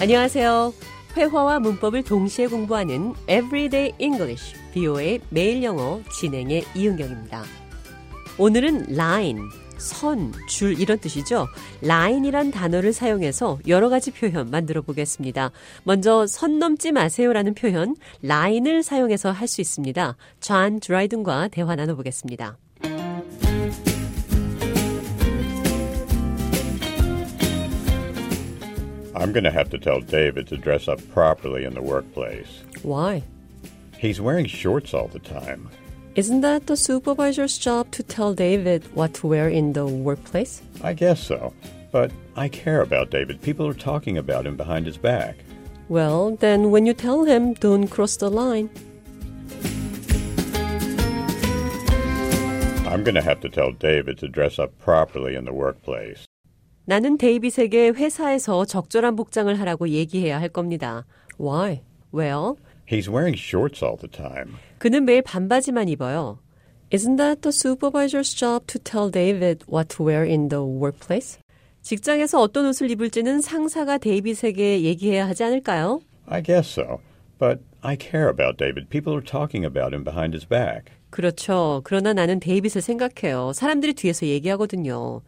안녕하세요. 회화와 문법을 동시에 공부하는 Everyday English, BO의 매일 영어 진행의 이은경입니다. 오늘은 line, 선, 줄 이런 뜻이죠. line이란 단어를 사용해서 여러 가지 표현 만들어 보겠습니다. 먼저 선 넘지 마세요라는 표현, line을 사용해서 할 수 있습니다. 존 드라이든과 대화 나눠보겠습니다. I'm going to have to tell David to dress up properly in the workplace. Why? He's wearing shorts all the time. Isn't that the supervisor's job to tell David what to wear in the workplace? I guess so. But I care about David. People are talking about him behind his back. Well, then when you tell him, don't cross the line. I'm going to have to tell David to dress up properly in the workplace. 나는 데이빗에게 회사에서 적절한 복장을 하라고 얘기해야 할 겁니다. Why? Well, He's wearing shorts all the time. 그는 매일 반바지만 입어요. Isn't that the supervisor's job to tell David what to wear in the workplace? 직장에서 어떤 옷을 입을지는 상사가 데이빗에게 얘기해야 하지 않을까요? I guess so. But I care about David. People are talking about him behind his back. 그렇죠. 그러나 나는 데이빗을 생각해요. 사람들이 뒤에서 얘기하거든요.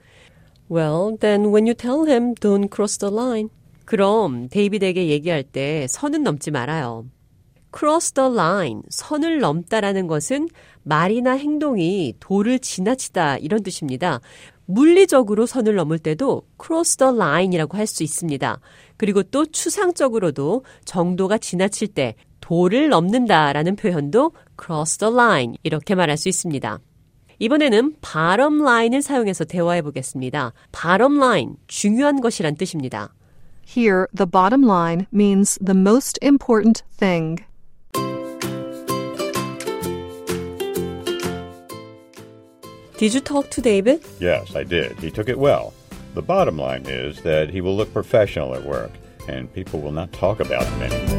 Well, then when you tell him, don't cross the line. 그럼 데이빗에게 얘기할 때 선은 넘지 말아요. cross the line, 선을 넘다라는 것은 말이나 행동이 도를 지나치다 이런 뜻입니다. 물리적으로 선을 넘을 때도 cross the line이라고 할 수 있습니다. 그리고 또 추상적으로도 정도가 지나칠 때 도를 넘는다라는 표현도 cross the line 이렇게 말할 수 있습니다. 이번에는 bottom line을 사용해서 대화해 보겠습니다. bottom line, 중요한 것이란 뜻입니다. Here, the bottom line means the most important thing. Did you talk to David? Yes, I did. He took it well. The bottom line is that he will look professional at work, and people will not talk about him anymore.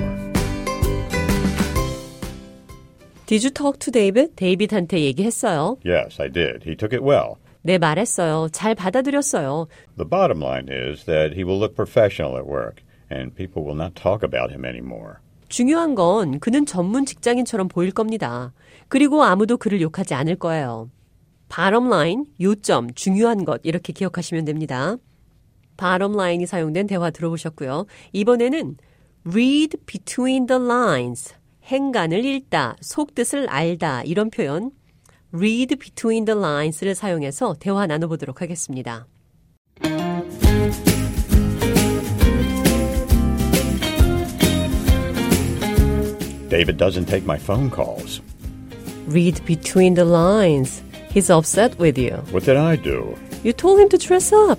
Did you talk to David? 데이빗한테 얘기했어요. Yes, I did. He took it well. 네, 말했어요. 잘 받아들였어요. The bottom line is that he will look professional at work, and people will not talk about him anymore. 중요한 건 그는 전문 직장인처럼 보일 겁니다. 그리고 아무도 그를 욕하지 않을 거예요. bottom line, 요점, 중요한 것 이렇게 기억하시면 됩니다. bottom line이 사용된 대화 들어보셨고요. 이번에는 read between the lines, 행간을 읽다, 속뜻을 알다 이런 표현 read between the lines를 사용해서 대화 나눠보도록 하겠습니다. David doesn't take my phone calls. read between the lines. He's upset with you. What did I do? You told him to dress up.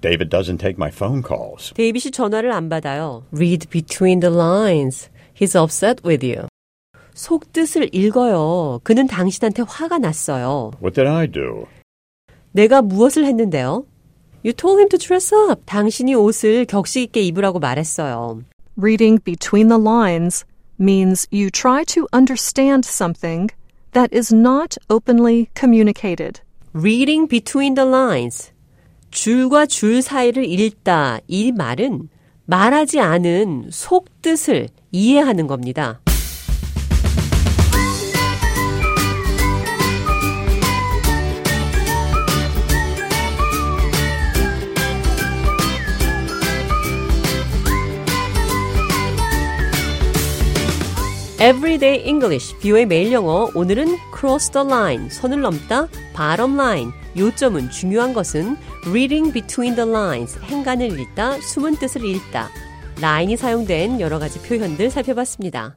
David doesn't take my phone calls. 데이빗이 전화를 안 받아요. Read between the lines. He's upset with you. 속뜻을 읽어요. 그는 당신한테 화가 났어요. What did I do? 내가 무엇을 했는데요? You told him to dress up. 당신이 옷을 격식 있게 입으라고 말했어요. Reading between the lines means you try to understand something that is not openly communicated. Reading between the lines. 줄과 줄 사이를 읽다. 이 말은 말하지 않은 속뜻을 이해하는 겁니다. Everyday English, 비오의 매일 영어. 오늘은 cross the 선을 넘다, bottom 요점은 중요한 것은 reading between the lines, 행간을 읽다, 숨은 뜻을 읽다, 라인이 사용된 여러 가지 표현들 살펴봤습니다.